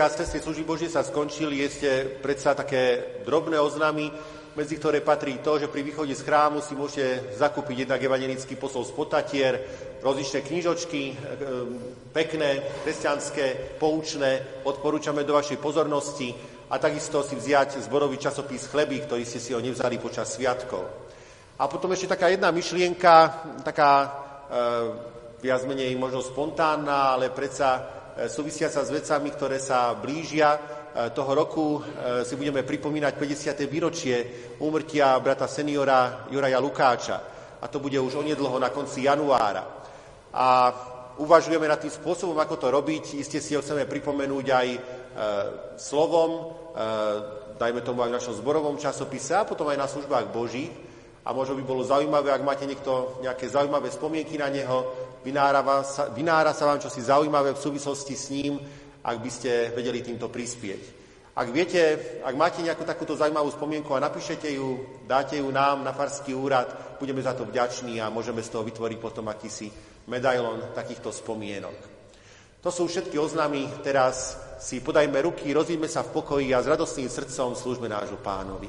A sestry, služby Božie sa skončili, ste predsa také drobné oznámy, medzi ktoré patrí to, že pri východe z chrámu si môžete zakúpiť jednak evangelický posol z potatier, rozličné knižočky, e, pekné, kresťanské, poučné, odporúčame do vašej pozornosti a takisto si vziať zborový časopis Chleby, ktorý ste si ho nevzali počas sviatkov. A potom ešte taká jedna myšlienka, taká e, viac menej možno spontánna, ale predsa súvisiaca s vecami, ktoré sa blížia. E, toho roku e, si budeme pripomínať 50. výročie úmrtia brata seniora Juraja Lukáča. A to bude už onedlho na konci januára. A uvažujeme nad tým spôsobom, ako to robiť. Isté si ho chceme pripomenúť aj slovom, e, dajme tomu aj v našom zborovom časopise a potom aj na službách Božích. A možno by bolo zaujímavé, ak máte niekto nejaké zaujímavé spomienky na neho, vynára sa, vynára sa vám čosi zaujímavé v súvislosti s ním, ak by ste vedeli týmto prispieť. Ak viete, ak máte nejakú takúto zaujímavú spomienku a napíšete ju, dáte ju nám na farský úrad, budeme za to vďační a môžeme z toho vytvoriť potom akýsi medailon takýchto spomienok. To sú všetky oznámy, teraz si podajme ruky, rozvíjme sa v pokoji a s radostným srdcom slúžme nášmu pánovi.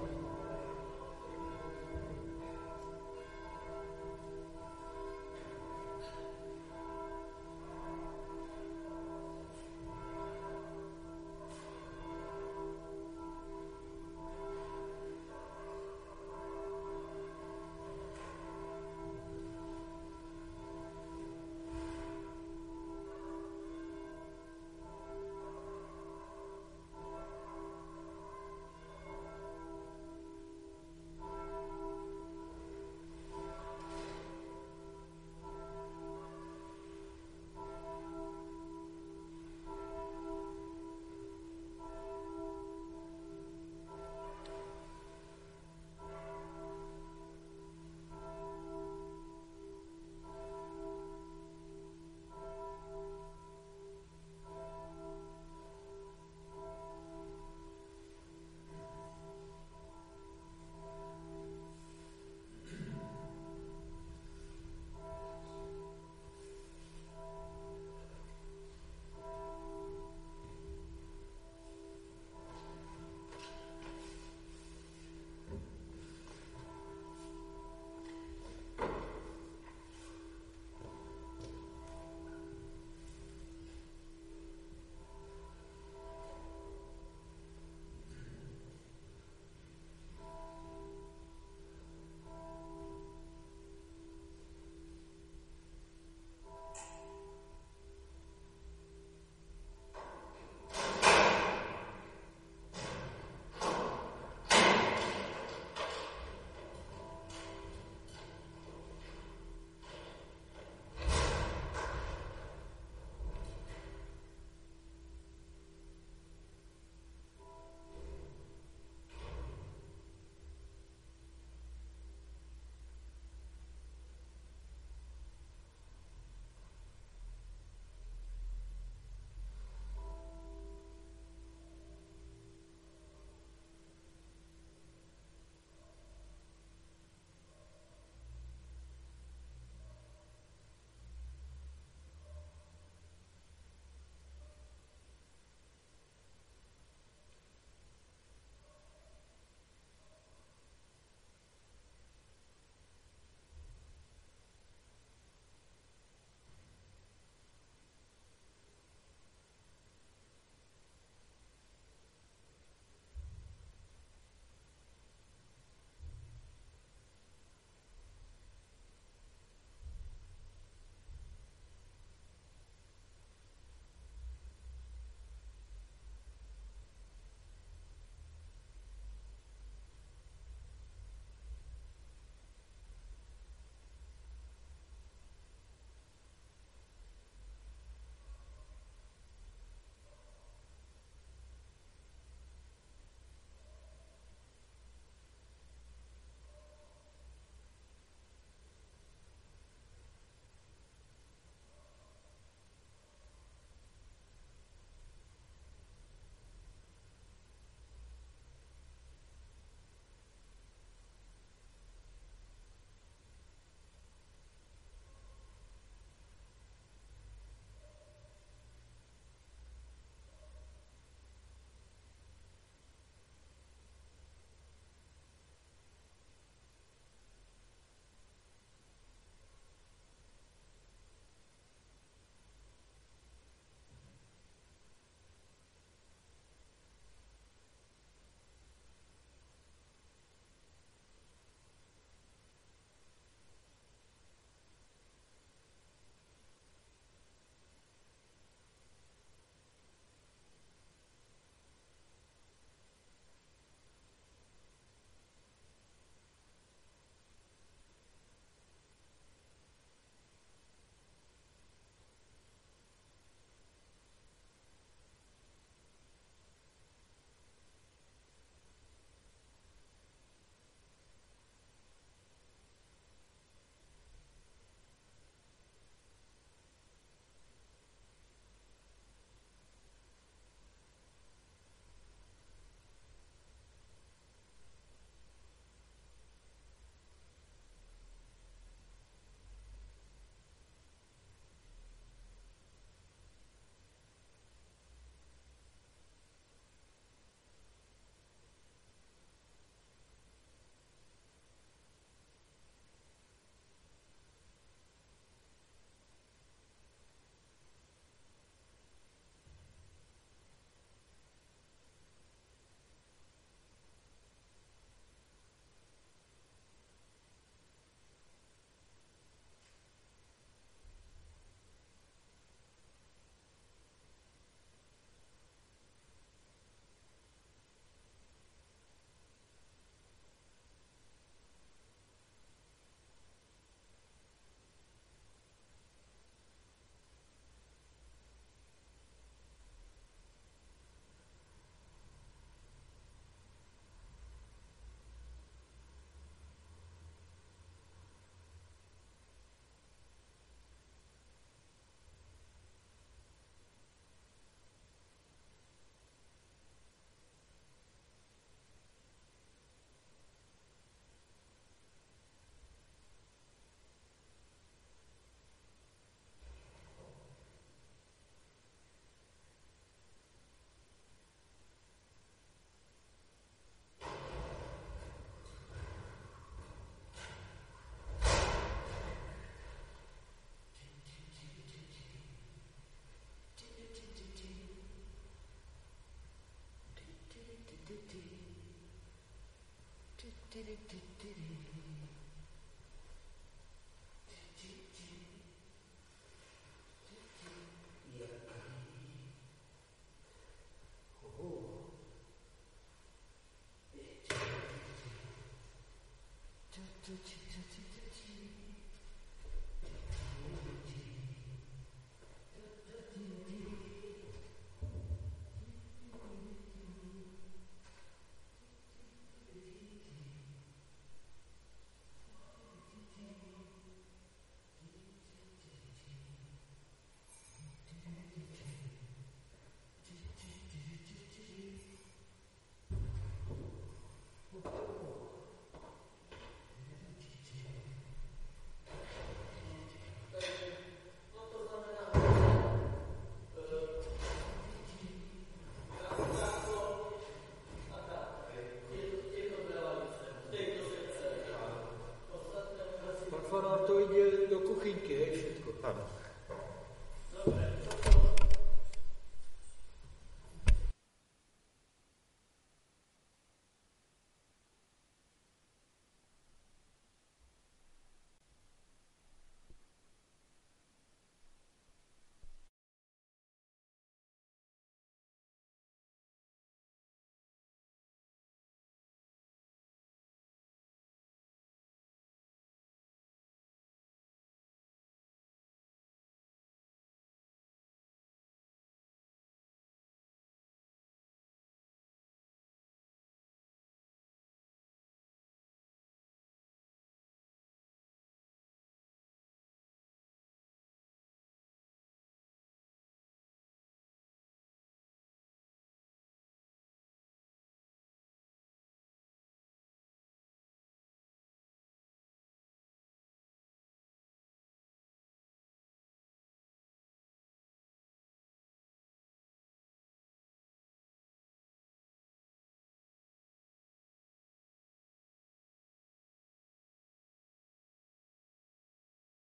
did, did, did, did.